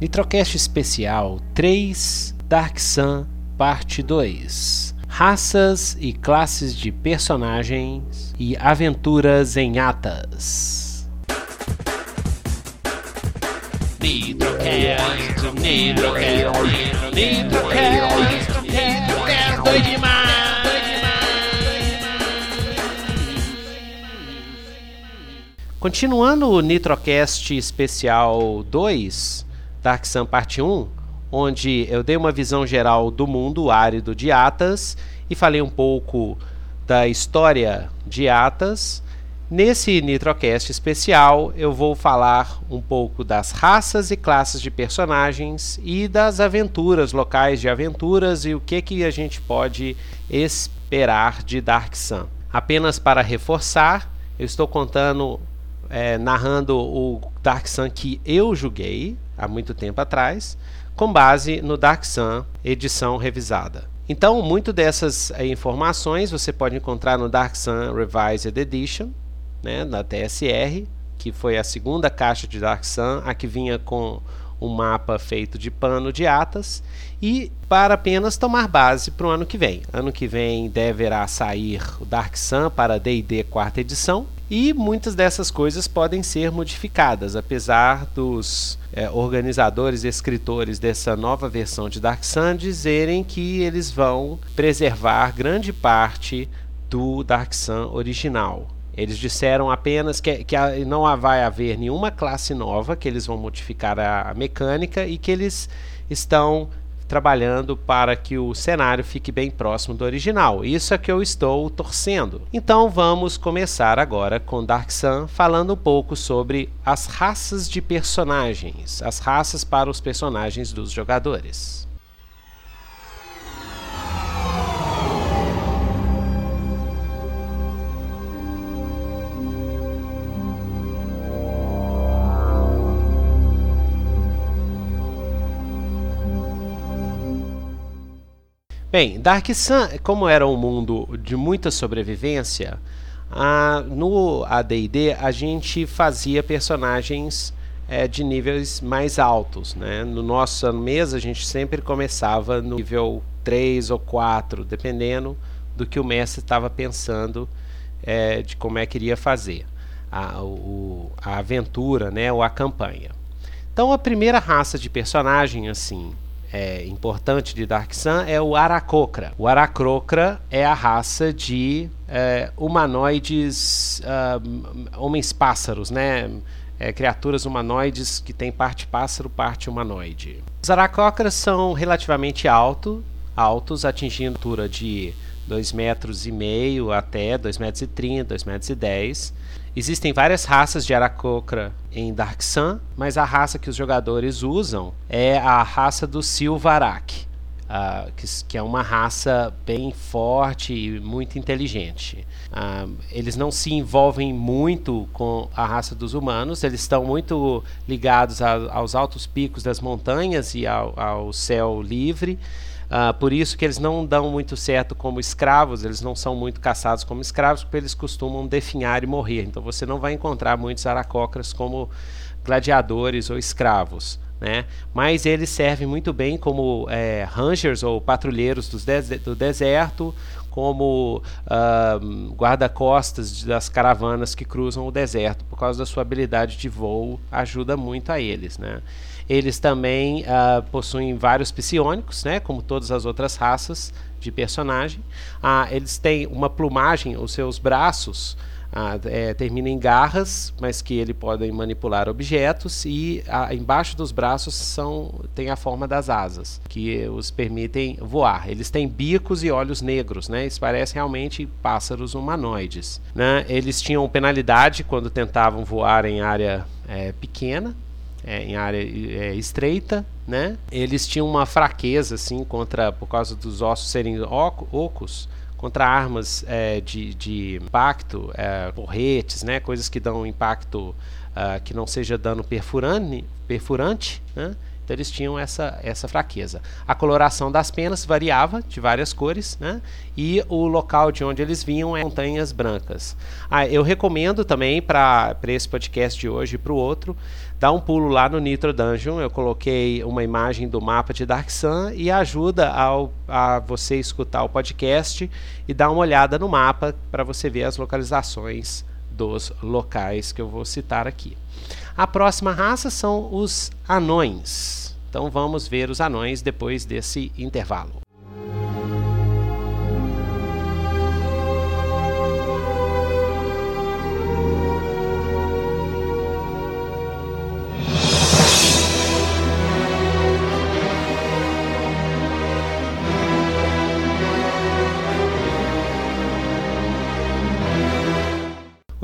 Nitrocast Especial 3 Dark Sun Parte 2 Raças e classes de personagens e aventuras em atas. Nitrocast, Nitrocast, Nitrocast, Nitrocast, doido demais! Continuando o Nitrocast Especial 2, Dark Sun Parte 1, onde eu dei uma visão geral do mundo árido de Atas e falei um pouco da história de Atas. Nesse Nitrocast especial, eu vou falar um pouco das raças e classes de personagens e das aventuras, locais de aventuras e o que, que a gente pode esperar de Dark Sun. Apenas para reforçar, eu estou contando é, narrando o Dark Sun que eu joguei há muito tempo atrás, com base no Dark Sun edição revisada. Então, muito dessas é, informações você pode encontrar no Dark Sun Revised Edition, né, na TSR, que foi a segunda caixa de Dark Sun, a que vinha com um mapa feito de pano de atas e para apenas tomar base para o ano que vem. Ano que vem deverá sair o Dark Sun para D&D quarta edição e muitas dessas coisas podem ser modificadas, apesar dos é, organizadores e escritores dessa nova versão de Dark Sun dizerem que eles vão preservar grande parte do Dark Sun original. Eles disseram apenas que, que não vai haver nenhuma classe nova, que eles vão modificar a, a mecânica e que eles estão trabalhando para que o cenário fique bem próximo do original. Isso é que eu estou torcendo. Então vamos começar agora com Dark Sun falando um pouco sobre as raças de personagens, as raças para os personagens dos jogadores. Bem, Dark Sun, como era um mundo de muita sobrevivência, a, no AD&D a gente fazia personagens é, de níveis mais altos. Né? No nossa mesa a gente sempre começava no nível 3 ou 4, dependendo do que o mestre estava pensando é, de como é que iria fazer a, o, a aventura né, ou a campanha. Então a primeira raça de personagem assim é, importante de Dark Sun é o Aracocra. O Aracocra é a raça de é, humanoides, uh, homens-pássaros, né? É, criaturas humanoides que têm parte pássaro, parte humanoide. Os Aracocras são relativamente alto, altos, atingindo altura de 2 metros e meio até 2 metros e 30, 2 metros e 10 Existem várias raças de Aracocra em Dark Sun, mas a raça que os jogadores usam é a raça do Silvarak, uh, que, que, é uma raça bem forte e muito inteligente. Uh, eles não se envolvem muito com a raça dos humanos, eles estão muito ligados a, aos altos picos das montanhas e ao, ao céu livre. Uh, por isso que eles não dão muito certo como escravos, eles não são muito caçados como escravos, porque eles costumam definhar e morrer. Então você não vai encontrar muitos aracocras como gladiadores ou escravos. Né? Mas eles servem muito bem como é, rangers ou patrulheiros do deserto, como uh, guarda-costas das caravanas que cruzam o deserto, por causa da sua habilidade de voo, ajuda muito a eles. Né? Eles também uh, possuem vários psionicos, né, como todas as outras raças de personagem. Uh, eles têm uma plumagem, os seus braços uh, é, terminam em garras, mas que ele podem manipular objetos e embaixo dos braços são tem a forma das asas, que os permitem voar. Eles têm bicos e olhos negros, né? Eles parecem realmente pássaros humanoides. Né? Eles tinham penalidade quando tentavam voar em área é, pequena, é, em área é, estreita, né? Eles tinham uma fraqueza assim contra por causa dos ossos serem ocos contra armas é, de, de impacto, é, porretes, né? Coisas que dão impacto uh, que não seja dano perfurante, perfurante, né? Então eles tinham essa, essa fraqueza. A coloração das penas variava de várias cores, né? E o local de onde eles vinham é montanhas brancas. Ah, eu recomendo também para esse podcast de hoje e para o outro, dar um pulo lá no Nitro Dungeon. Eu coloquei uma imagem do mapa de Dark Sun e ajuda ao, a você escutar o podcast e dar uma olhada no mapa para você ver as localizações dos locais que eu vou citar aqui. A próxima raça são os anões. Então vamos ver os anões depois desse intervalo.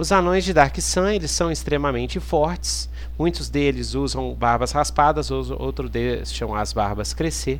Os anões de Dark Sun eles são extremamente fortes. Muitos deles usam barbas raspadas, outros deixam as barbas crescer.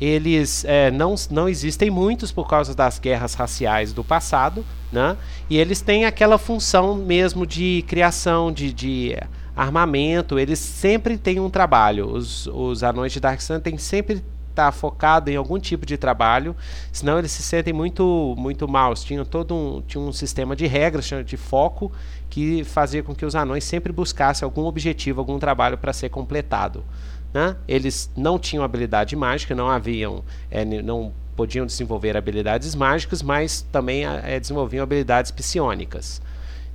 Eles é, não, não existem muitos por causa das guerras raciais do passado, né? E eles têm aquela função mesmo de criação, de, de armamento. Eles sempre têm um trabalho. Os, os anões de Dark Sun têm sempre estar tá focado em algum tipo de trabalho, senão eles se sentem muito muito maus. Tinham todo um, tinha um sistema de regras, de foco, que fazia com que os anões sempre buscassem algum objetivo, algum trabalho para ser completado. Né? Eles não tinham habilidade mágica, não haviam, é, não podiam desenvolver habilidades mágicas, mas também é, desenvolviam habilidades psionicas.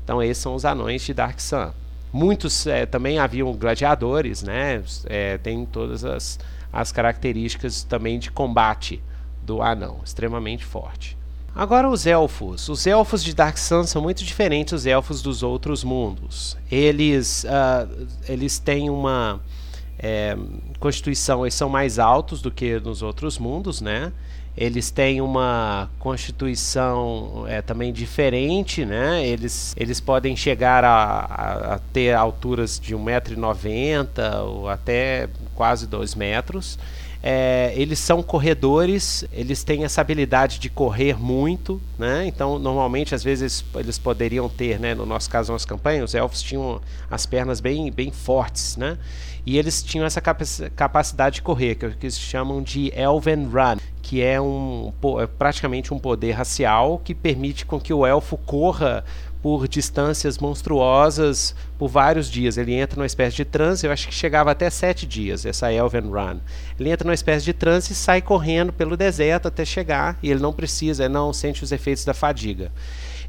Então esses são os anões de Dark Sun. Muitos é, também haviam gladiadores, né? É, tem todas as, as características também de combate do anão, extremamente forte. Agora os elfos. Os elfos de Dark Sun são muito diferentes dos elfos dos outros mundos. Eles, uh, eles têm uma é, constituição, eles são mais altos do que nos outros mundos, né? Eles têm uma constituição é, também diferente, né? Eles, eles podem chegar a, a, a ter alturas de 1,90m ou até quase 2 metros. É, eles são corredores, eles têm essa habilidade de correr muito, né? Então, normalmente, às vezes, eles poderiam ter, né? No nosso caso, nas campanhas, os elfos tinham as pernas bem, bem fortes, né? E eles tinham essa capacidade de correr, que, é que se chamam de Elven Run, que é um é praticamente um poder racial que permite com que o elfo corra por distâncias monstruosas por vários dias. Ele entra numa espécie de transe, eu acho que chegava até sete dias, essa Elven Run. Ele entra numa espécie de transe e sai correndo pelo deserto até chegar, e ele não precisa, não sente os efeitos da fadiga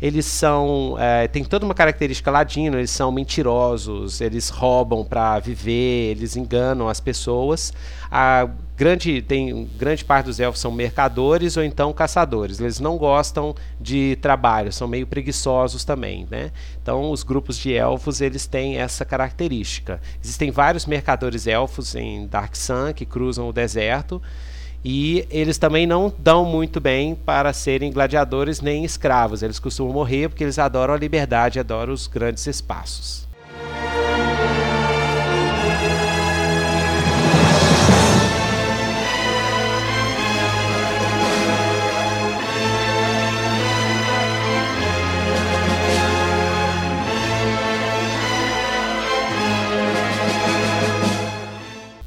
eles são. É, tem toda uma característica ladina, eles são mentirosos, eles roubam para viver, eles enganam as pessoas. A grande, tem, grande parte dos elfos são mercadores ou então caçadores. Eles não gostam de trabalho, são meio preguiçosos também. Né? Então, os grupos de elfos eles têm essa característica. Existem vários mercadores elfos em Dark Sun que cruzam o deserto. E eles também não dão muito bem para serem gladiadores nem escravos. Eles costumam morrer porque eles adoram a liberdade, adoram os grandes espaços.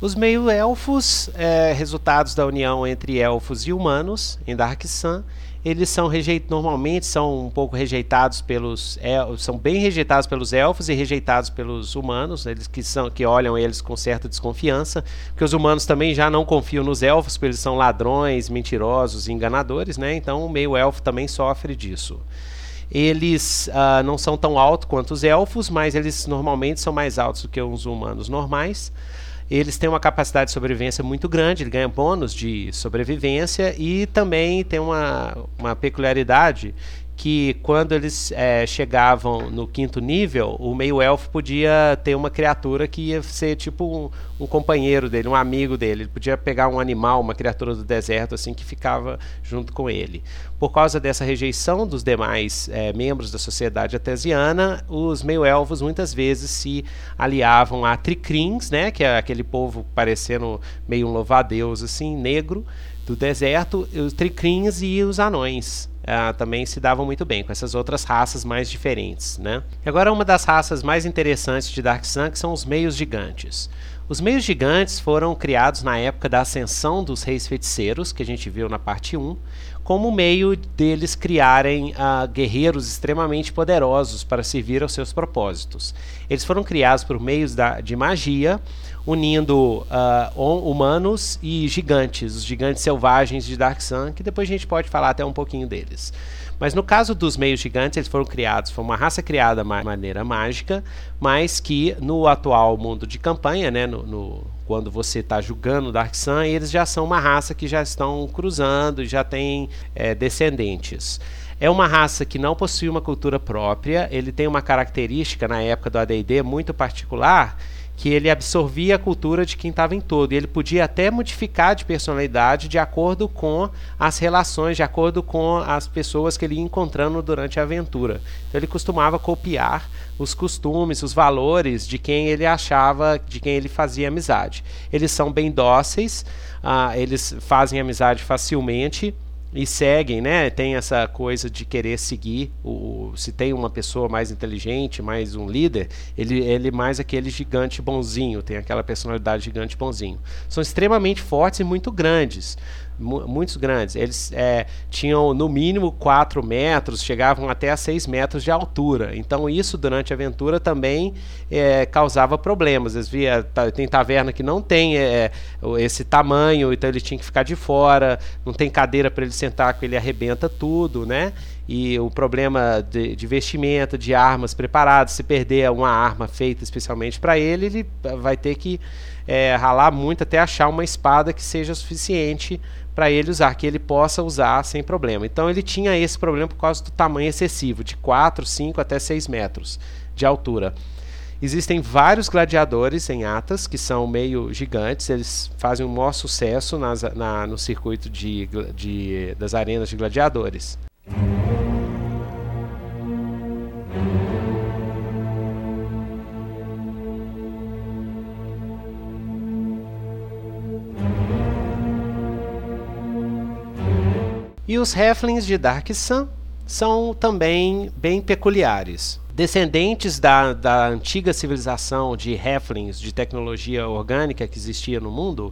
Os meio-elfos, é, resultados da união entre elfos e humanos em Dark Sun, eles são rejeitados, normalmente são um pouco rejeitados pelos são bem rejeitados pelos elfos e rejeitados pelos humanos, eles que são que olham eles com certa desconfiança, porque os humanos também já não confiam nos elfos, porque eles são ladrões, mentirosos e enganadores, né? Então o meio-elfo também sofre disso. Eles uh, não são tão altos quanto os elfos, mas eles normalmente são mais altos do que os humanos normais eles têm uma capacidade de sobrevivência muito grande, ele ganha bônus de sobrevivência e também tem uma, uma peculiaridade que quando eles é, chegavam no quinto nível, o meio-elfo podia ter uma criatura que ia ser tipo um, um, companheiro dele, um amigo dele. Ele podia pegar um animal, uma criatura do deserto, assim, que ficava junto com ele. Por causa dessa rejeição dos demais é, membros da sociedade atesiana, os meio-elfos muitas vezes se aliavam a tricrins, né, que é aquele povo parecendo meio um louva-a-Deus, assim, negro, do deserto, os tricrins e os anões. Uh, também se davam muito bem com essas outras raças mais diferentes. Né? E agora uma das raças mais interessantes de Dark Sun são os meios gigantes. Os meios gigantes foram criados na época da ascensão dos reis feiticeiros, que a gente viu na parte 1, como meio deles criarem uh, guerreiros extremamente poderosos para servir aos seus propósitos. Eles foram criados por meios da, de magia, unindo uh, humanos e gigantes, os gigantes selvagens de Dark Sun, que depois a gente pode falar até um pouquinho deles. Mas no caso dos meios gigantes, eles foram criados, foi uma raça criada de maneira mágica, mas que no atual mundo de campanha, né, no, no quando você está jogando Dark Sun, eles já são uma raça que já estão cruzando, já tem é, descendentes. É uma raça que não possui uma cultura própria, ele tem uma característica na época do AD&D muito particular, que ele absorvia a cultura de quem estava em todo. E ele podia até modificar de personalidade de acordo com as relações, de acordo com as pessoas que ele ia encontrando durante a aventura. Então ele costumava copiar os costumes, os valores de quem ele achava, de quem ele fazia amizade. Eles são bem dóceis, uh, eles fazem amizade facilmente e seguem, né? Tem essa coisa de querer seguir. O, se tem uma pessoa mais inteligente, mais um líder, ele, ele mais aquele gigante bonzinho, tem aquela personalidade gigante bonzinho. São extremamente fortes e muito grandes muitos grandes. Eles é, tinham no mínimo 4 metros, chegavam até a 6 metros de altura. Então isso durante a aventura também é, causava problemas. Eles via, tem taverna que não tem é, esse tamanho, então ele tinha que ficar de fora, não tem cadeira para ele sentar, que ele arrebenta tudo, né? E o problema de, de vestimenta, de armas preparadas, se perder uma arma feita especialmente para ele, ele vai ter que é, ralar muito até achar uma espada que seja suficiente para ele usar, que ele possa usar sem problema. Então ele tinha esse problema por causa do tamanho excessivo, de 4, 5 até 6 metros de altura. Existem vários gladiadores em Atas que são meio gigantes, eles fazem um maior sucesso nas, na, no circuito de, de, das arenas de gladiadores. E os Heflings de Dark Sun são também bem peculiares. Descendentes da, da antiga civilização de Heflings de tecnologia orgânica que existia no mundo,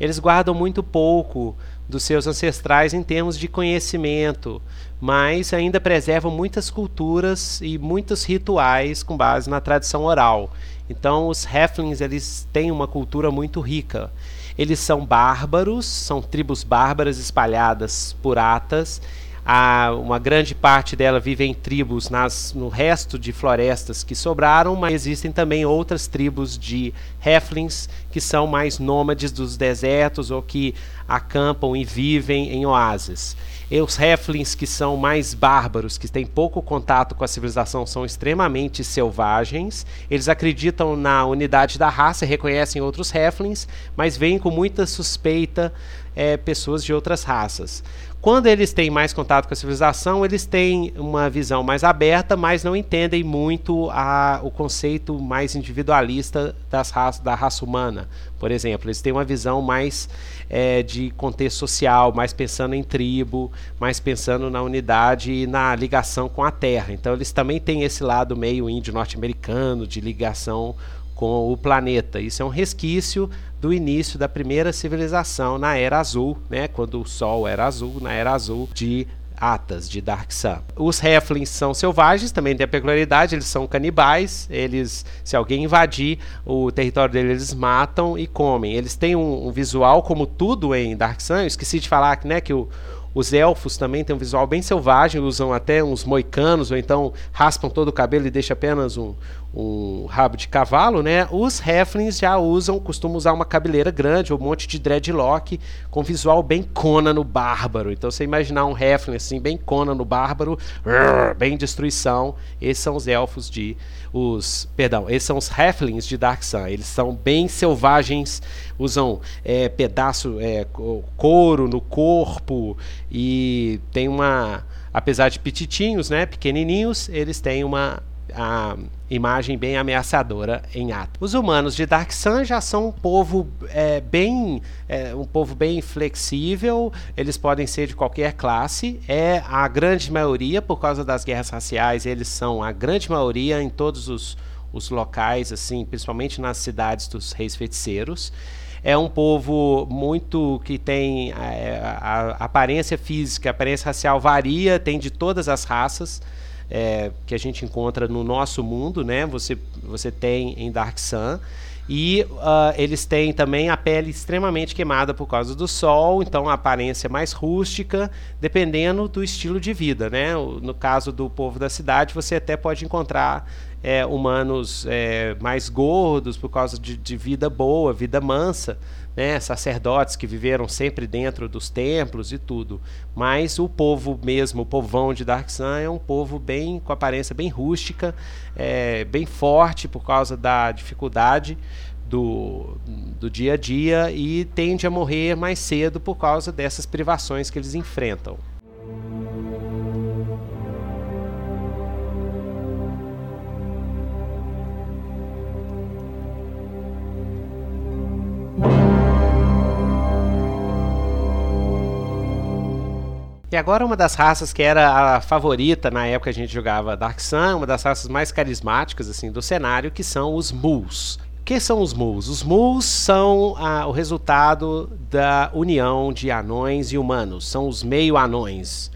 eles guardam muito pouco dos seus ancestrais em termos de conhecimento, mas ainda preservam muitas culturas e muitos rituais com base na tradição oral. Então, os Heflings eles têm uma cultura muito rica. Eles são bárbaros, são tribos bárbaras espalhadas por Atas. Há uma grande parte dela vive em tribos nas, no resto de florestas que sobraram, mas existem também outras tribos de Heflings que são mais nômades dos desertos ou que acampam e vivem em oásis. E os Heflings que são mais bárbaros, que têm pouco contato com a civilização, são extremamente selvagens. Eles acreditam na unidade da raça, reconhecem outros Heflings, mas veem com muita suspeita é, pessoas de outras raças. Quando eles têm mais contato com a civilização, eles têm uma visão mais aberta, mas não entendem muito a, o conceito mais individualista das raças, da raça humana. Por exemplo, eles têm uma visão mais é, de contexto social, mais pensando em tribo, mais pensando na unidade e na ligação com a terra. Então, eles também têm esse lado meio índio norte-americano de ligação com o planeta. Isso é um resquício do início da primeira civilização na Era Azul, né? quando o Sol era azul, na Era Azul de Atas, de Dark Sun. Os Heflings são selvagens, também tem a peculiaridade, eles são canibais, eles, se alguém invadir o território deles, eles matam e comem. Eles têm um, um visual, como tudo em Dark Sun, eu esqueci de falar né, que o, os elfos também têm um visual bem selvagem, usam até uns moicanos, ou então raspam todo o cabelo e deixam apenas um, um rabo de cavalo, né? Os Heflings já usam, costumam usar uma cabeleira grande, um monte de dreadlock, com visual bem Conan no bárbaro. Então, você imaginar um Hefling assim, bem Conan no bárbaro, bem destruição, esses são os elfos de os, perdão, esses são os Heflings de Dark Sun. Eles são bem selvagens, usam é, pedaço, é, couro no corpo e tem uma, apesar de petitinhos, né, pequenininhos, eles têm uma a imagem bem ameaçadora em ato. Os humanos de Dark Sun já são um povo é, bem é, um povo bem flexível. Eles podem ser de qualquer classe. É a grande maioria por causa das guerras raciais. Eles são a grande maioria em todos os os locais, assim, principalmente nas cidades dos reis feiticeiros. É um povo muito que tem é, a, a, aparência física, a aparência racial varia, tem de todas as raças é, que a gente encontra no nosso mundo, né? Você, você tem em Dark Sun. E uh, eles têm também a pele extremamente queimada por causa do sol, então a aparência mais rústica, dependendo do estilo de vida. Né? No caso do povo da cidade, você até pode encontrar é, humanos é, mais gordos por causa de, de, vida boa, vida mansa, né? sacerdotes que viveram sempre dentro dos templos e tudo. Mas o povo mesmo, o povão de Dark Sun, é um povo bem com aparência bem rústica, é, bem forte por causa da dificuldade do, do dia a dia e tende a morrer mais cedo por causa dessas privações que eles enfrentam. E agora uma das raças que era a favorita na época que a gente jogava Dark Sun, uma das raças mais carismáticas assim do cenário, que são os Muls. O que são os Muls? Os Muls são ah, o resultado da união de anões e humanos, são os meio-anões.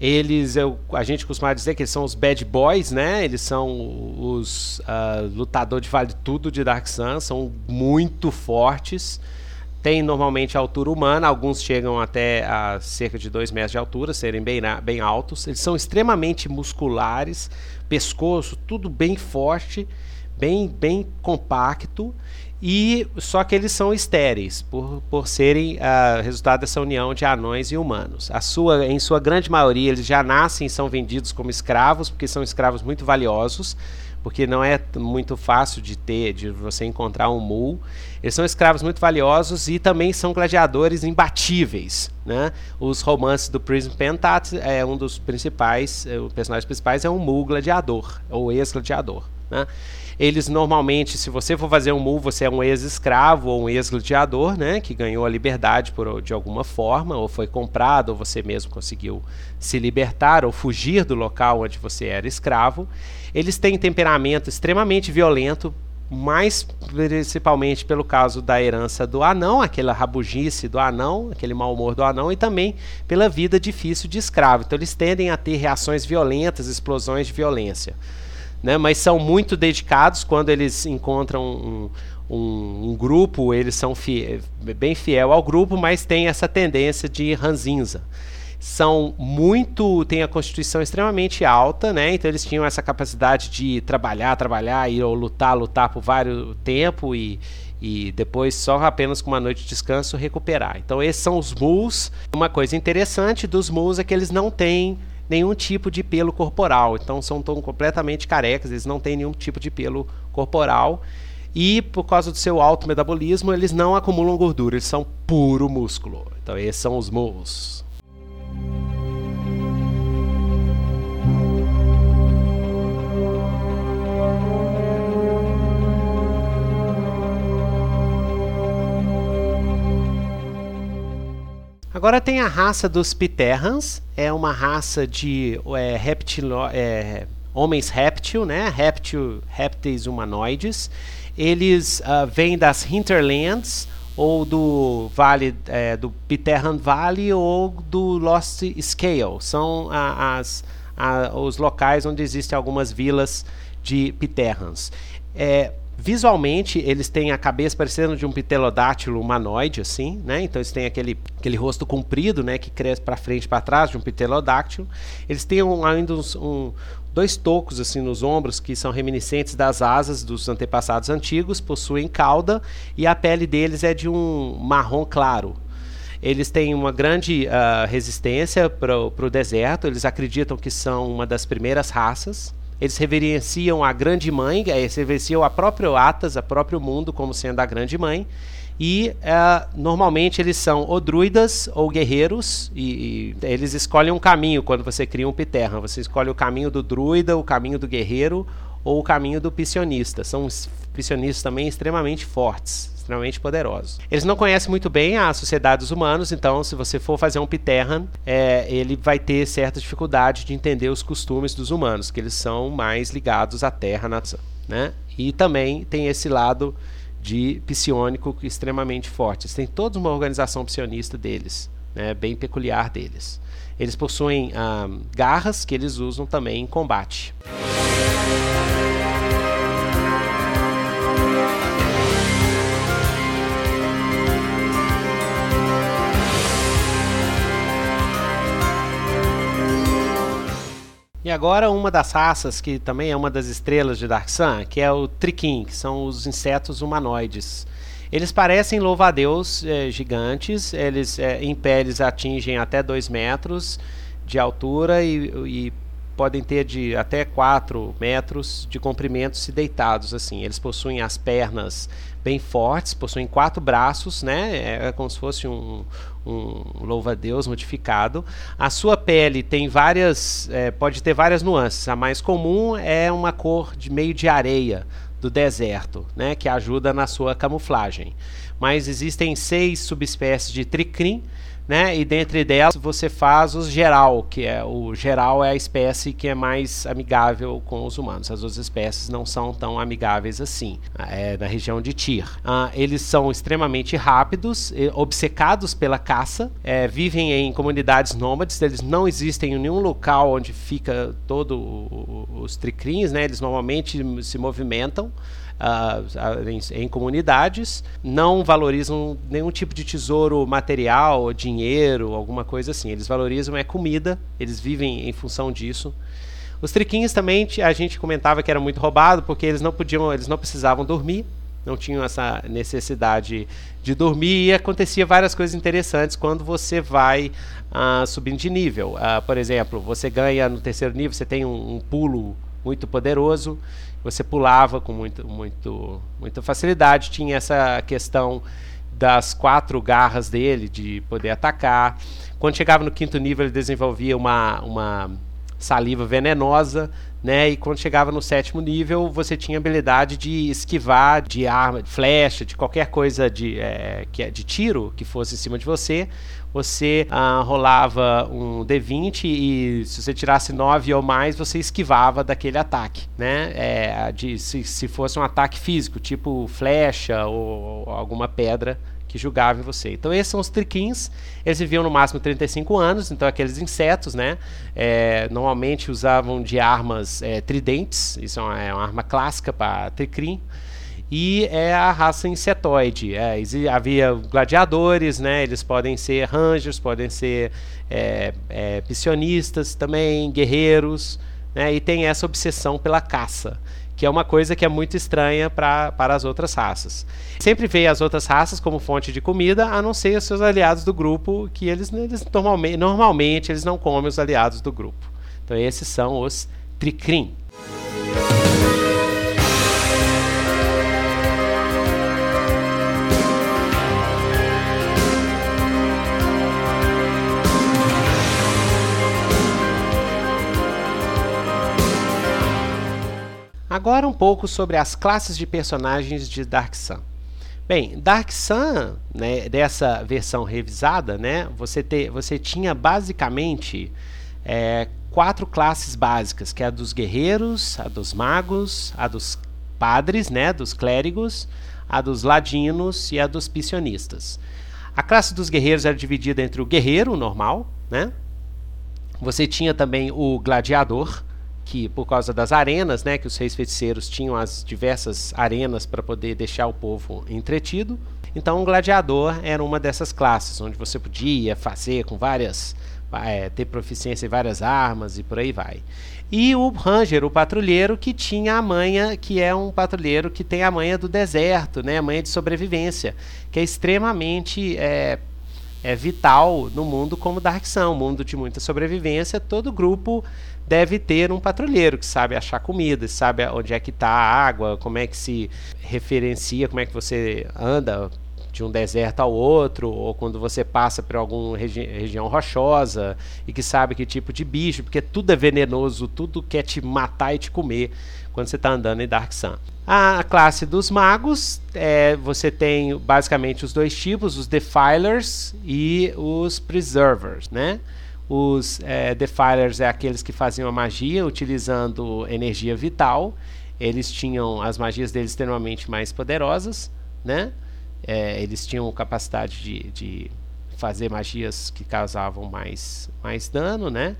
Eles, eu, a gente costuma dizer que eles são os bad boys, né? Eles são os uh, lutador de vale tudo de Dark Sun, são muito fortes tem normalmente altura humana, alguns chegam até a cerca de 2 metros de altura, serem bem, bem altos. Eles são extremamente musculares, pescoço, tudo bem forte, bem, bem compacto. E só que eles são estéreis por, por serem uh, resultado dessa união de anões e humanos. A sua, em sua grande maioria, eles já nascem e são vendidos como escravos, porque são escravos muito valiosos porque não é muito fácil de ter, de você encontrar um mul. Eles são escravos muito valiosos e também são gladiadores imbatíveis. Né? Os romances do Prism Pentat é um dos principais, é, o personagem principais é um mul gladiador, ou ex-gladiador. Né? Eles normalmente, se você for fazer um mul, você é um ex-escravo ou um ex-gladiador, né, que ganhou a liberdade por, de alguma forma, ou foi comprado, ou você mesmo conseguiu se libertar ou fugir do local onde você era escravo. Eles têm temperamento extremamente violento, mais principalmente pelo caso da herança do anão, aquela rabugice do anão, aquele mau humor do anão, e também pela vida difícil de escravo. Então eles tendem a ter reações violentas, explosões de violência. Né? Mas são muito dedicados quando eles encontram um, um, um grupo, eles são bem fiel ao grupo, mas tem essa tendência de ranzinza são muito têm a constituição extremamente alta, né? Então eles tinham essa capacidade de trabalhar, trabalhar e ou lutar, lutar por vários tempo e e depois só apenas com uma noite de descanso recuperar. Então esses são os muls. Uma coisa interessante dos muls é que eles não têm nenhum tipo de pelo corporal. Então são tão completamente carecas, eles não têm nenhum tipo de pelo corporal. E por causa do seu alto metabolismo, eles não acumulam gordura, eles são puro músculo. Então esses são os muls. Agora tem a raça dos Pterrans, é uma raça de é, reptilo, é, homens réptil, né? Réptil, répteis humanoides. Eles uh, vêm das Hinterlands ou do vale é, do Pterran Valley ou do Lost Scale. São a, as, a, os locais onde existem algumas vilas de Pterrans. É, Visualmente, eles têm a cabeça parecendo de um ptelodátilo humanoide, assim, né? Então eles têm aquele, aquele rosto comprido, né? Que cresce para frente e para trás de um pterodáctilo. Eles têm um, ainda uns, um, dois tocos assim nos ombros que são reminiscentes das asas dos antepassados antigos, possuem cauda e a pele deles é de um marrom claro. Eles têm uma grande uh, resistência para o deserto, eles acreditam que são uma das primeiras raças. Eles reverenciam a grande mãe, é, eles reverenciam a própria Atas, a próprio mundo, como sendo a grande mãe. E uh, normalmente eles são ou druidas ou guerreiros, e, e, eles escolhem um caminho quando você cria um Pterra. Você escolhe o caminho do druida, o caminho do guerreiro ou o caminho do piscionista. São piscionistas também extremamente fortes extremamente poderosos. Eles não conhecem muito bem a sociedade dos humanos, então se você for fazer um Pterran, é, ele vai ter certa dificuldade de entender os costumes dos humanos, que eles são mais ligados à terra, né? E também tem esse lado de psionico extremamente forte. Eles têm toda uma organização psionista deles, né? Bem peculiar deles. Eles possuem ah, garras que eles usam também em combate. E agora uma das raças que também é uma das estrelas de Dark Sun, que é o Triquin, que são os insetos humanoides. Eles parecem louva-a-Deus é, gigantes, eles é, em pé eles atingem até 2 metros de altura e, e podem ter de até 4 metros de comprimento se deitados assim. Eles possuem as pernas bem fortes, possuem quatro braços, né? É, é como se fosse um, um louva-a-Deus modificado. A sua pele tem várias, é, pode ter várias nuances. A mais comum é uma cor de meio de areia do deserto, né? Que ajuda na sua camuflagem. Mas existem seis subespécies de tricrim, né? E dentre delas você faz os geral, que é o geral é a espécie que é mais amigável com os humanos. As outras espécies não são tão amigáveis assim. É na região de Tyr. Ah, eles são extremamente rápidos, obcecados pela caça, é, vivem em comunidades nômades. Eles não existem em nenhum local onde fica todo os tricrins, né? Eles normalmente se movimentam uh, em, em, comunidades, não valorizam nenhum tipo de tesouro material, dinheiro, alguma coisa assim. Eles valorizam é comida, eles vivem em função disso. Os triquinhos também a gente comentava que era muito roubado porque eles não podiam, eles não precisavam dormir, não tinham essa necessidade de dormir e acontecia várias coisas interessantes quando você vai uh, subindo de nível. Uh, por exemplo, você ganha no terceiro nível, você tem um, um pulo muito poderoso você pulava com muito, muito, muita facilidade. Tinha essa questão das quatro garras dele de poder atacar. Quando chegava no quinto nível, ele desenvolvia uma, uma saliva venenosa, né? E quando chegava no sétimo nível, você tinha habilidade de esquivar de arma, de flecha, de qualquer coisa de, é, que é de tiro que fosse em cima de você você ah, rolava um D20 e se você tirasse 9 ou mais, você esquivava daquele ataque, né? É, de, se, se fosse um ataque físico, tipo flecha ou, ou alguma pedra que julgava em você. Então esses são os triquins, eles viviam no máximo 35 anos, então aqueles insetos, né, é, normalmente usavam de armas é, tridentes, isso é uma, é uma arma clássica para tricrim, e é a raça insetoide. É, havia gladiadores, né? Eles podem ser rangers, podem ser é, é, também, guerreiros, né? E tem essa obsessão pela caça, que é uma coisa que é muito estranha pra, para as outras raças. Sempre veio as outras raças como fonte de comida, a não ser os seus aliados do grupo, que eles, eles normalmente, normalmente eles não comem os aliados do grupo. Então esses são os tricrim. Agora um pouco sobre as classes de personagens de Dark Sun. Bem, Dark Sun, né, dessa versão revisada, né, você, te, você tinha basicamente é, quatro classes básicas, que é a dos guerreiros, a dos magos, a dos padres, né, dos clérigos, a dos ladinos e a dos piscionistas. A classe dos guerreiros era dividida entre o guerreiro normal, né? Você tinha também o gladiador, que por causa das arenas, né, que os reis feiticeiros tinham as diversas arenas para poder deixar o povo entretido. Então, um gladiador era uma dessas classes, onde você podia fazer com várias, é, ter proficiência em várias armas e por aí vai. E o ranger, o patrulheiro, que tinha a manha, que é um patrulheiro que tem a manha do deserto, né, a manha de sobrevivência, que é extremamente é, é vital no mundo como Dark Sun, um mundo de muita sobrevivência. Todo grupo deve ter um patrulheiro que sabe achar comida, sabe onde é que está a água, como é que se referencia, como é que você anda de um deserto ao outro, ou quando você passa por alguma regi região rochosa e que sabe que tipo de bicho, porque tudo é venenoso, tudo quer te matar e te comer quando você está andando em Dark Sun. A classe dos magos, é, você tem basicamente os dois tipos, os Defilers e os Preservers, né? Os é, Defilers é aqueles que faziam a magia utilizando energia vital eles tinham as magias deles extremamente mais poderosas, né? É, eles tinham capacidade de, de fazer magias que causavam mais, mais dano, né?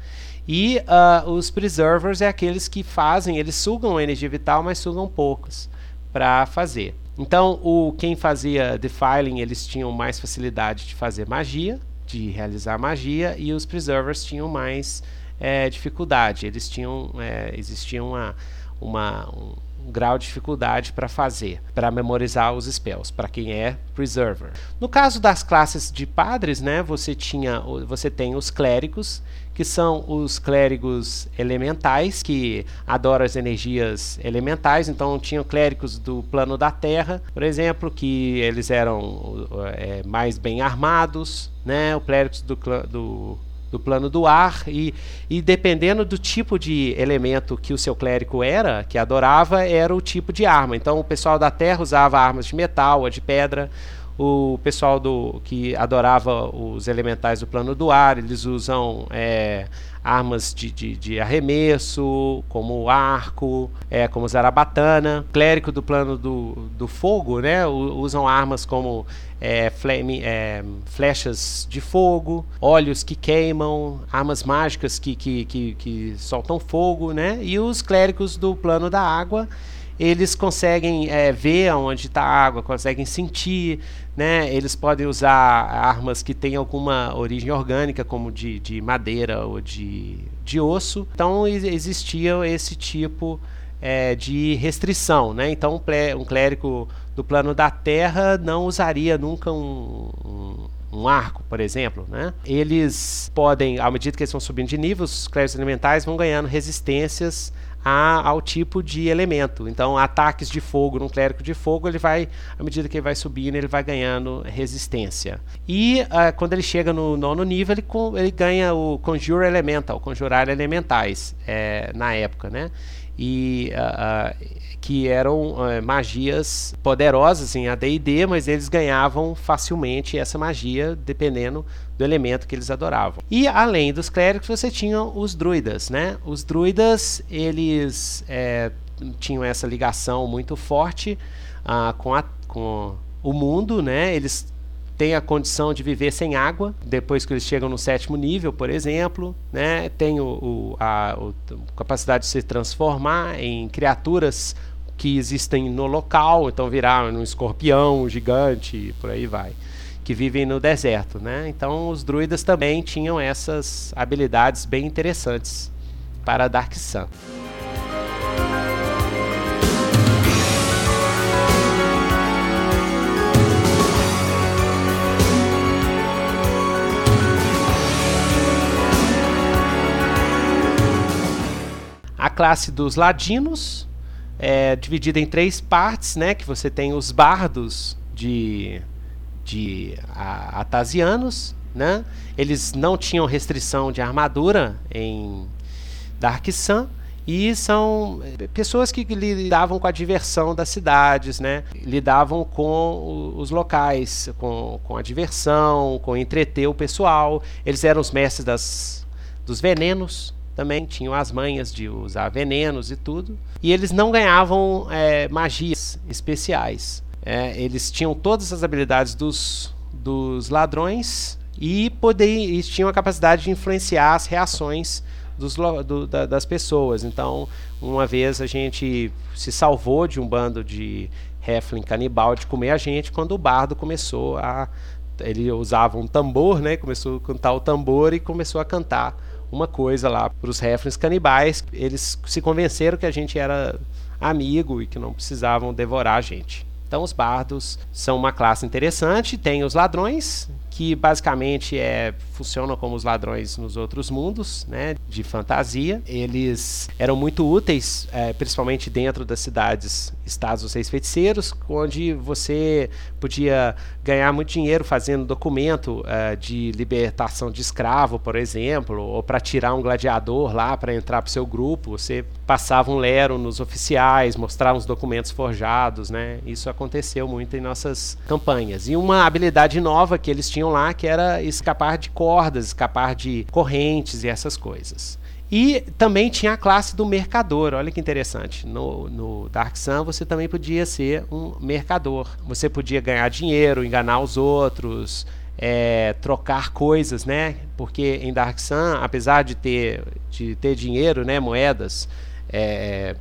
E uh, os preservers é aqueles que fazem, eles sugam energia vital, mas sugam poucos para fazer. Então, o quem fazia defiling, eles tinham mais facilidade de fazer magia, de realizar magia, e os preservers tinham mais é, dificuldade. Eles tinham, é, existia uma, uma, um, grau de dificuldade para fazer, para memorizar os spells, para quem é preserver. No caso das classes de padres, né, você tinha, você tem os clérigos, que são os clérigos elementais, que adoram as energias elementais. Então, tinham clérigos do plano da Terra, por exemplo, que eles eram é, mais bem armados, né? O clérigos do, do do plano do ar e, e dependendo do tipo de elemento que o seu clérigo era, que adorava, era o tipo de arma. Então o pessoal da terra usava armas de metal ou de pedra. O pessoal do que adorava os elementais do plano do ar, eles usam é, armas de, de, de, arremesso, como arco, é, como zarabatana. Clérigo do plano do, do fogo, né, usam armas como é, flame, é, flechas de fogo, olhos que queimam, armas mágicas que, que, que, que soltam fogo, né? E os clérigos do plano da água eles conseguem é, ver onde está a água, conseguem sentir, né? Eles podem usar armas que têm alguma origem orgânica, como de, de madeira ou de, de osso. Então existia esse tipo é, de restrição, né? Então um clérigo do plano da Terra não usaria nunca um, um um arco, por exemplo, né? Eles podem, à medida que eles vão subindo de nível, os clérigos elementais vão ganhando resistências ao tipo de elemento. Então, ataques de fogo num clérigo de fogo, ele vai, à medida que ele vai subindo, ele vai ganhando resistência. E uh, quando ele chega no nono nível, ele, ele ganha o Conjure Elemental, conjurar elementais é, na época, né? E uh, uh, que eram uh, magias poderosas em AD&D, mas eles ganhavam facilmente essa magia dependendo do elemento que eles adoravam. E além dos clérigos, você tinha os druidas, né? Os druidas, eles é, tinham essa ligação muito forte uh, com, a, com o mundo, né? Eles tem a condição de viver sem água, depois que eles chegam no sétimo nível, por exemplo, né? tem o, o, a, a capacidade de se transformar em criaturas que existem no local, então virar um escorpião gigante, por aí vai, que vivem no deserto, né? Então os druidas também tinham essas habilidades bem interessantes para Dark Sun. A classe dos ladinos é dividida em três partes, né? Que você tem os bardos de, de atasianos, né? Eles não tinham restrição de armadura em Dark Sun e são pessoas que lidavam com a diversão das cidades, né? Lidavam com os locais, com, com a diversão, com entreter o pessoal. Eles eram os mestres das, dos venenos, também tinham as manhas de usar venenos e tudo. E eles não ganhavam é, magias especiais. É, eles tinham todas as habilidades dos, dos ladrões e, poder, tinham a capacidade de influenciar as reações dos, do, da, das pessoas. Então, uma vez a gente se salvou de um bando de Heflin canibal de comer a gente quando o bardo começou a. Ele usava um tambor, né? Começou a cantar o tambor e começou a cantar uma coisa lá para os refrens canibais. Eles se convenceram que a gente era amigo e que não precisavam devorar a gente. Então os bardos são uma classe interessante, tem os ladrões, que basicamente é, funcionam como os ladrões nos outros mundos, né, de fantasia. Eles eram muito úteis, é, principalmente dentro das cidades, estados dos seis feiticeiros, onde você podia ganhar muito dinheiro fazendo documento é, de libertação de escravo, por exemplo, ou para tirar um gladiador lá para entrar para o seu grupo. Você passava um lero nos oficiais, mostrava os documentos forjados, né? Isso aconteceu muito em nossas campanhas. E uma habilidade nova que eles tinham lá, que era escapar de cordas, escapar de correntes e essas coisas. E também tinha a classe do mercador. Olha que interessante. No, no Dark Sun você também podia ser um mercador. Você podia ganhar dinheiro, enganar os outros, é, trocar coisas, né? Porque em Dark Sun, apesar de ter, de ter dinheiro, né, moedas, é,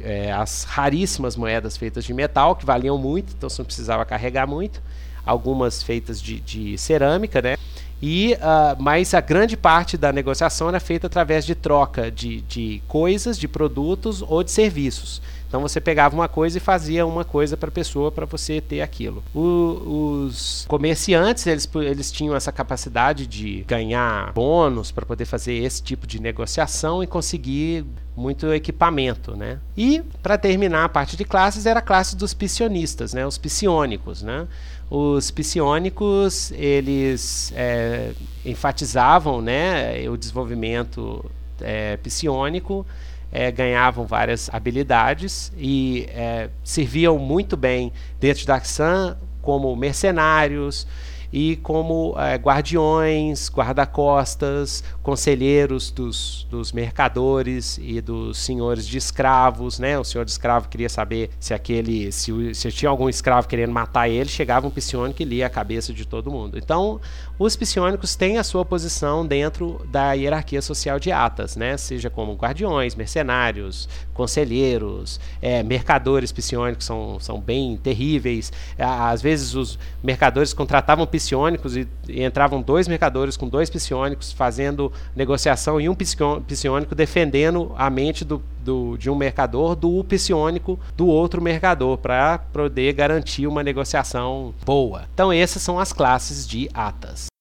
é, as raríssimas moedas feitas de metal, que valiam muito, então você não precisava carregar muito. Algumas feitas de, de cerâmica, né? E, uh, mas a grande parte da negociação era feita através de troca de, de coisas, de produtos ou de serviços. Então você pegava uma coisa e fazia uma coisa para a pessoa para você ter aquilo. O, os comerciantes eles, eles tinham essa capacidade de ganhar bônus para poder fazer esse tipo de negociação e conseguir muito equipamento, né? E para terminar a parte de classes era a classe dos piscionistas, né? Os psionicos, né? Os psionicos eles é, enfatizavam, né, o desenvolvimento é, é, ganhavam várias habilidades e é, serviam muito bem dentro da Axan como mercenários, e como é, guardiões, guarda-costas, conselheiros dos, dos mercadores e dos senhores de escravos, né? O senhor de escravo queria saber se aquele, se, se tinha algum escravo querendo matar ele, chegava um psionico e lia a cabeça de todo mundo. Então, os psionicos têm a sua posição dentro da hierarquia social de Atas, né? Seja como guardiões, mercenários, conselheiros, é, mercadores psionicos são, são bem terríveis. Às vezes os mercadores contratavam psionicos e, e, entravam dois mercadores com dois psionicos fazendo negociação e um psionico defendendo a mente do, do, de um mercador do psionico do outro mercador para poder garantir uma negociação boa. Então essas são as classes de atas.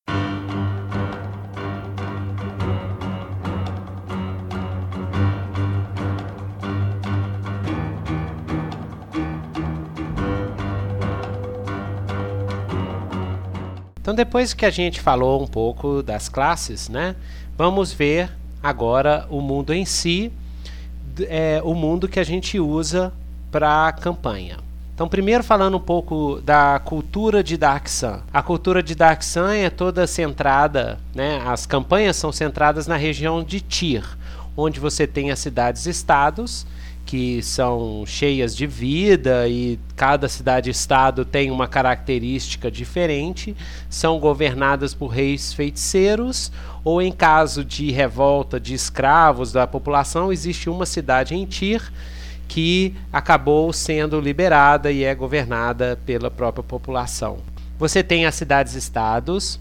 Então, depois que a gente falou um pouco das classes, né, vamos ver agora o mundo em si, é, o mundo que a gente usa para a campanha. Então, primeiro falando um pouco da cultura de Dark Sun. A cultura de Dark Sun é toda centrada, né, as campanhas são centradas na região de Tyr, onde você tem as cidades-estados que são cheias de vida e cada cidade-estado tem uma característica diferente, são governadas por reis feiticeiros, ou em caso de revolta de escravos da população, existe uma cidade em Tyr que acabou sendo liberada e é governada pela própria população. Você tem as cidades-estados,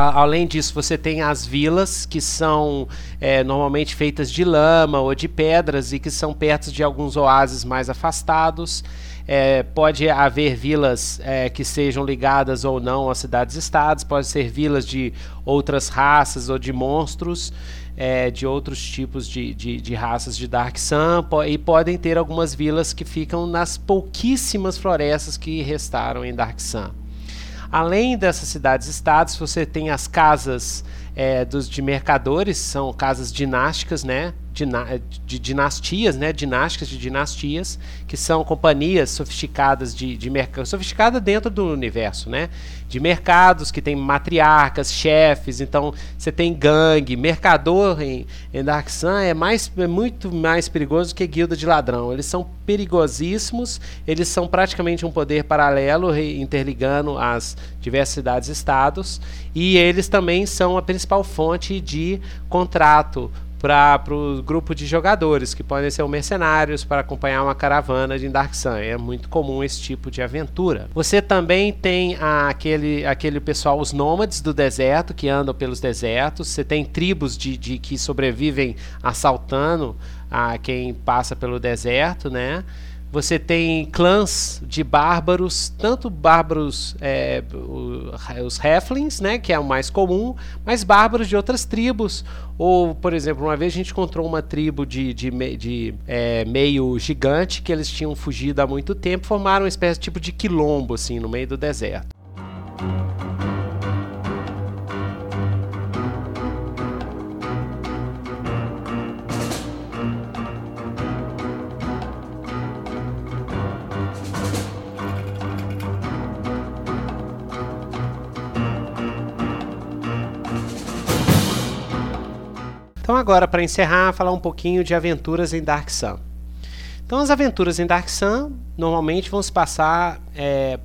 Além disso, você tem as vilas, que são é, normalmente feitas de lama ou de pedras e que são perto de alguns oásis mais afastados. É, pode haver vilas é, que sejam ligadas ou não às cidades-estados, pode ser vilas de outras raças ou de monstros, é, de outros tipos de, de, de, raças de Dark Sun, e podem ter algumas vilas que ficam nas pouquíssimas florestas que restaram em Dark Sun. Além dessas cidades-estados, você tem as casas é, dos, de mercadores, são casas dinásticas, né? De dinastias, né, dinásticas de dinastias, que são companhias sofisticadas de, de mercado, sofisticada dentro do universo, né, de mercados que tem matriarcas, chefes, então você tem gangue, mercador em, em Dark Sun é mais é muito mais perigoso que guilda de ladrão. Eles são perigosíssimos, eles são praticamente um poder paralelo interligando as diversas cidades-estados e eles também são a principal fonte de contrato para o grupo de jogadores, que podem ser mercenários para acompanhar uma caravana de Dark Sun. É muito comum esse tipo de aventura. Você também tem aquele, aquele pessoal, os nômades do deserto, que andam pelos desertos. Você tem tribos de, de que sobrevivem assaltando a quem passa pelo deserto, né? Você tem clãs de bárbaros, tanto bárbaros, é, os Heflings, né, que é o mais comum, mas bárbaros de outras tribos. Ou, por exemplo, uma vez a gente encontrou uma tribo de, de, de é, meio gigante que eles tinham fugido há muito tempo, formaram uma espécie de tipo de quilombo assim, no meio do deserto. Então agora para encerrar, falar um pouquinho de aventuras em Dark Sun. Então as aventuras em Dark Sun normalmente vão se passar é,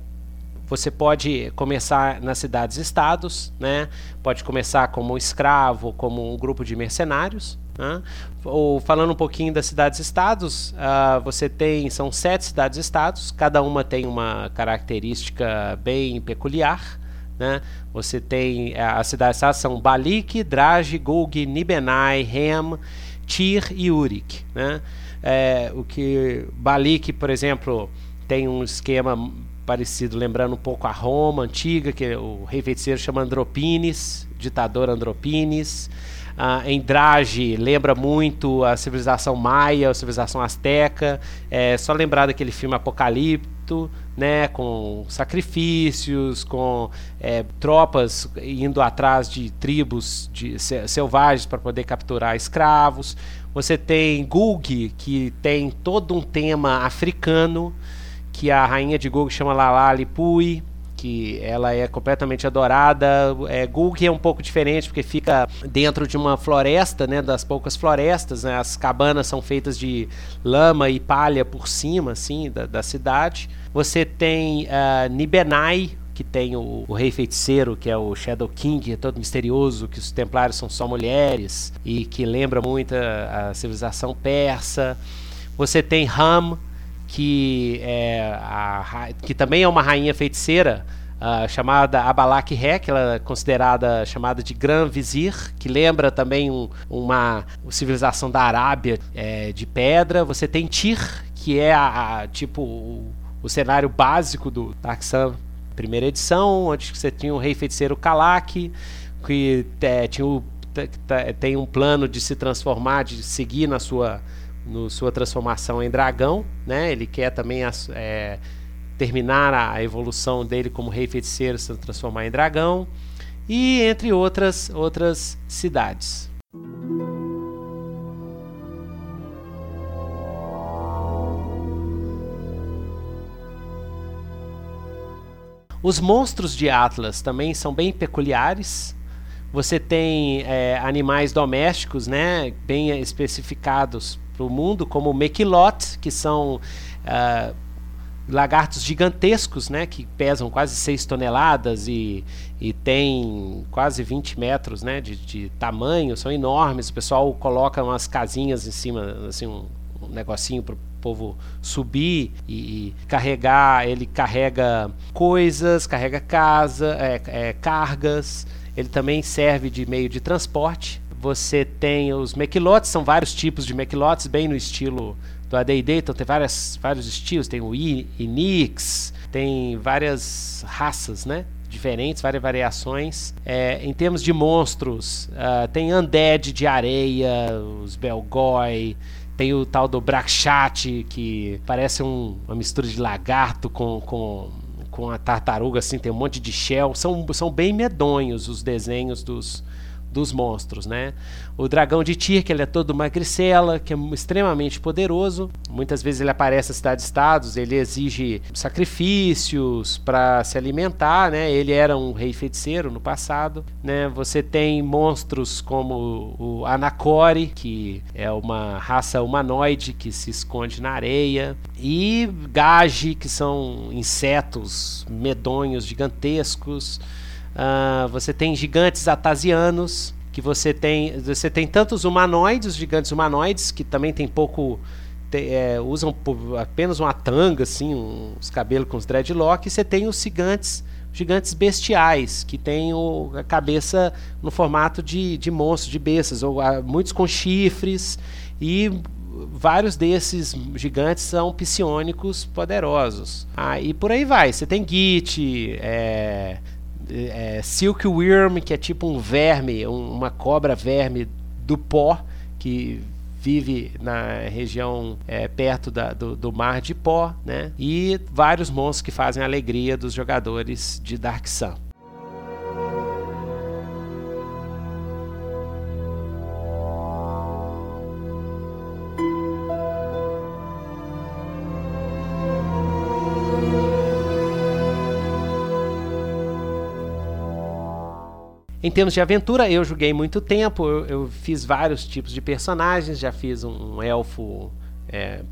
você pode começar nas cidades-estados, né? Pode começar como um escravo, como um grupo de mercenários. Né? Ou falando um pouquinho das cidades-estados, uh, você tem são sete cidades-estados. Cada uma tem uma característica bem peculiar. Né? Você tem eh, as cidades-estados são Balik, Draj, Gulg, Nibenai, Hem, Tir e Urik. Né? É, o que Balik, por exemplo, tem um esquema parecido, lembrando um pouco a Roma antiga, que o rei feiticeiro chama Andropines, ditador Andropines. Uh, em Drage lembra muito a civilização maia, a civilização asteca. É só lembrar daquele filme Apocalipto, né, com sacrifícios, com é, tropas indo atrás de tribos de selvagens para poder capturar escravos. Você tem Gulg, que tem todo um tema africano que a rainha de Gulg chama Lala Lipui, que ela é completamente adorada. É, é um pouco diferente porque fica dentro de uma floresta, né, das poucas florestas. Né, as cabanas são feitas de lama e palha por cima, assim, da, da cidade. Você tem uh, Nibenai, que tem o, o, rei feiticeiro, que é o Shadow King, que é todo misterioso, que os templários são só mulheres e que lembra muito a, a civilização persa. Você tem Ram, que, é a, que também é uma rainha feiticeira, uh, chamada Abalak que ela é considerada chamada de Gran Vizir, que lembra também um, uma civilização da Arábia é, de pedra. Você tem Tir, que é a, a tipo o, o, cenário básico do Dark Sun primeira edição, onde você tinha o rei feiticeiro Kalak, que é, tinha o, tem um plano de se transformar, de seguir na sua no sua transformação em dragão, né? Ele quer também é, terminar a evolução dele como rei feiticeiro, se transformar em dragão e entre outras outras cidades. Os monstros de Atlas também são bem peculiares. Você tem é, animais domésticos, né, bem especificados para o mundo, como Mequilot, que são uh, lagartos gigantescos, né, que pesam quase 6 toneladas e, e tem quase 20 metros né, de, de tamanho, são enormes. O pessoal coloca umas casinhas em cima, assim, um, um negocinho para o povo subir e, e, carregar. Ele carrega coisas, carrega casa, é, é, cargas. Ele também serve de meio de transporte você tem os Mequilotes, são vários tipos de Mequilotes, bem no estilo do AD&D, então tem várias, vários estilos, tem o Inix, tem várias raças, né? Diferentes, várias variações. É, em termos de monstros, uh, tem Undead de areia, os Belgoi, tem o tal do Brakchat, que parece um, uma mistura de lagarto com, com, com a tartaruga, assim, tem um monte de shell. São, são bem medonhos os desenhos dos, dos monstros, né? O dragão de Tyr, que ele é todo magricela, que é extremamente poderoso. Muitas vezes ele aparece nas cidades-estados, ele exige sacrifícios para se alimentar, né? Ele era um rei feiticeiro no passado, né? Você tem monstros como o Anacore, que é uma raça humanoide que se esconde na areia, e Gage, que são insetos medonhos gigantescos. Uh, você tem gigantes atasianos, que você tem, você tem tantos humanoides, gigantes humanoides, que também tem pouco. Te, é, usam apenas uma tanga, assim, um, os cabelos com os dreadlocks, e você tem os gigantes gigantes bestiais, que tem o, a cabeça no formato de, de monstros, de bestas, ou uh, muitos com chifres, e vários desses gigantes são psionicos poderosos. Ah, e por aí vai. Você tem Git, é, é, Silkworm, que é tipo um verme, um, uma cobra verme do pó, que vive na região é, perto da, do, do, mar de pó, né? E vários monstros que fazem a alegria dos jogadores de Dark Sun. Em termos de aventura, eu joguei muito tempo, eu, eu fiz vários tipos de personagens, já fiz um, um elfo é,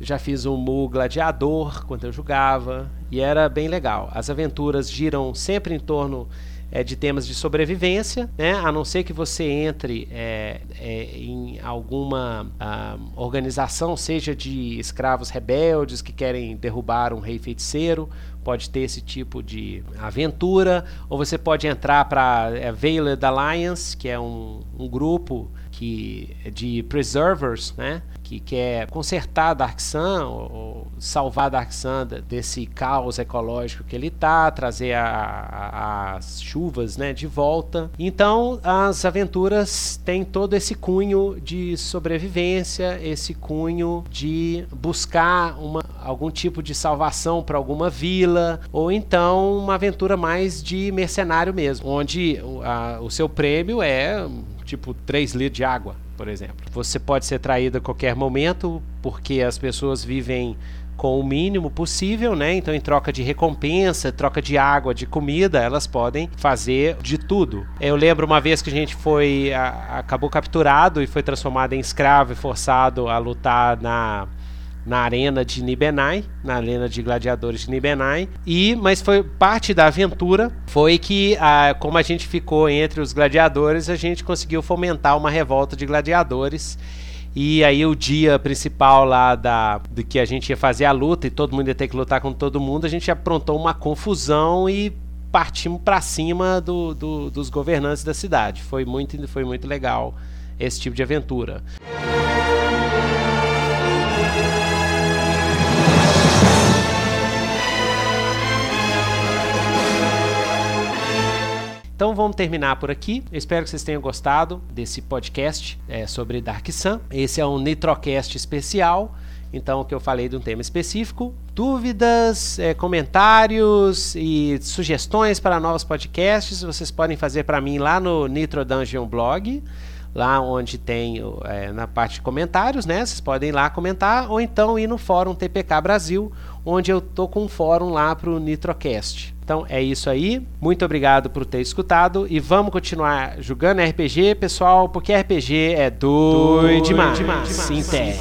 já fiz um Mu gladiador quando eu jogava, e era bem legal. As aventuras giram sempre em torno é, de temas de sobrevivência, né? a não ser que você entre é, é, em alguma ah, organização, seja de escravos rebeldes que querem derrubar um rei feiticeiro, pode ter esse tipo de aventura, ou você pode entrar para é, Veiled Alliance, que é um, um grupo que de preservers, né, que quer consertar Dark Sun ou, salvar Dark Sun desse caos ecológico que ele tá, trazer a, a, as chuvas, né, de volta. Então, as aventuras têm todo esse cunho de sobrevivência, esse cunho de buscar uma, algum tipo de salvação para alguma vila, ou então uma aventura mais de mercenário mesmo, onde a, o seu prêmio é tipo 3 litros de água, por exemplo. Você pode ser traído a qualquer momento, porque as pessoas vivem com o mínimo possível, né? Então, em troca de recompensa, troca de água, de comida, elas podem fazer de tudo. Eu lembro uma vez que a gente foi, a, acabou capturado e foi transformado em escravo e forçado a lutar na na arena de Nibenai, na arena de gladiadores de Nibenai. E mas foi parte da aventura foi que a, como a gente ficou entre os gladiadores, a gente conseguiu fomentar uma revolta de gladiadores. E aí o dia principal lá da do que a gente ia fazer a luta e todo mundo ia ter que lutar com todo mundo, a gente aprontou uma confusão e partimos para cima do, do, dos governantes da cidade. Foi muito, foi muito legal esse tipo de aventura. Então vamos terminar por aqui. Eu espero que vocês tenham gostado desse podcast é, sobre Dark Sun. Esse é um Nitrocast especial. Então, que eu falei de um tema específico. Dúvidas, é, comentários e sugestões para novos podcasts, vocês podem fazer para mim lá no Nitro Dungeon Blog lá onde tem é, na parte de comentários, né? Vocês podem ir lá comentar ou então ir no fórum TPK Brasil, onde eu tô com um fórum lá para o Nitrocast. Então é isso aí. Muito obrigado por ter escutado e vamos continuar jogando RPG, pessoal, porque RPG é doido demais. demais. Sim, Sim,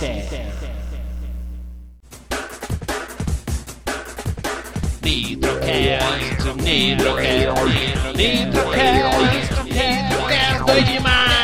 Nitrocast, Nitrocast, Nitrocast, Nitrocast, doido demais.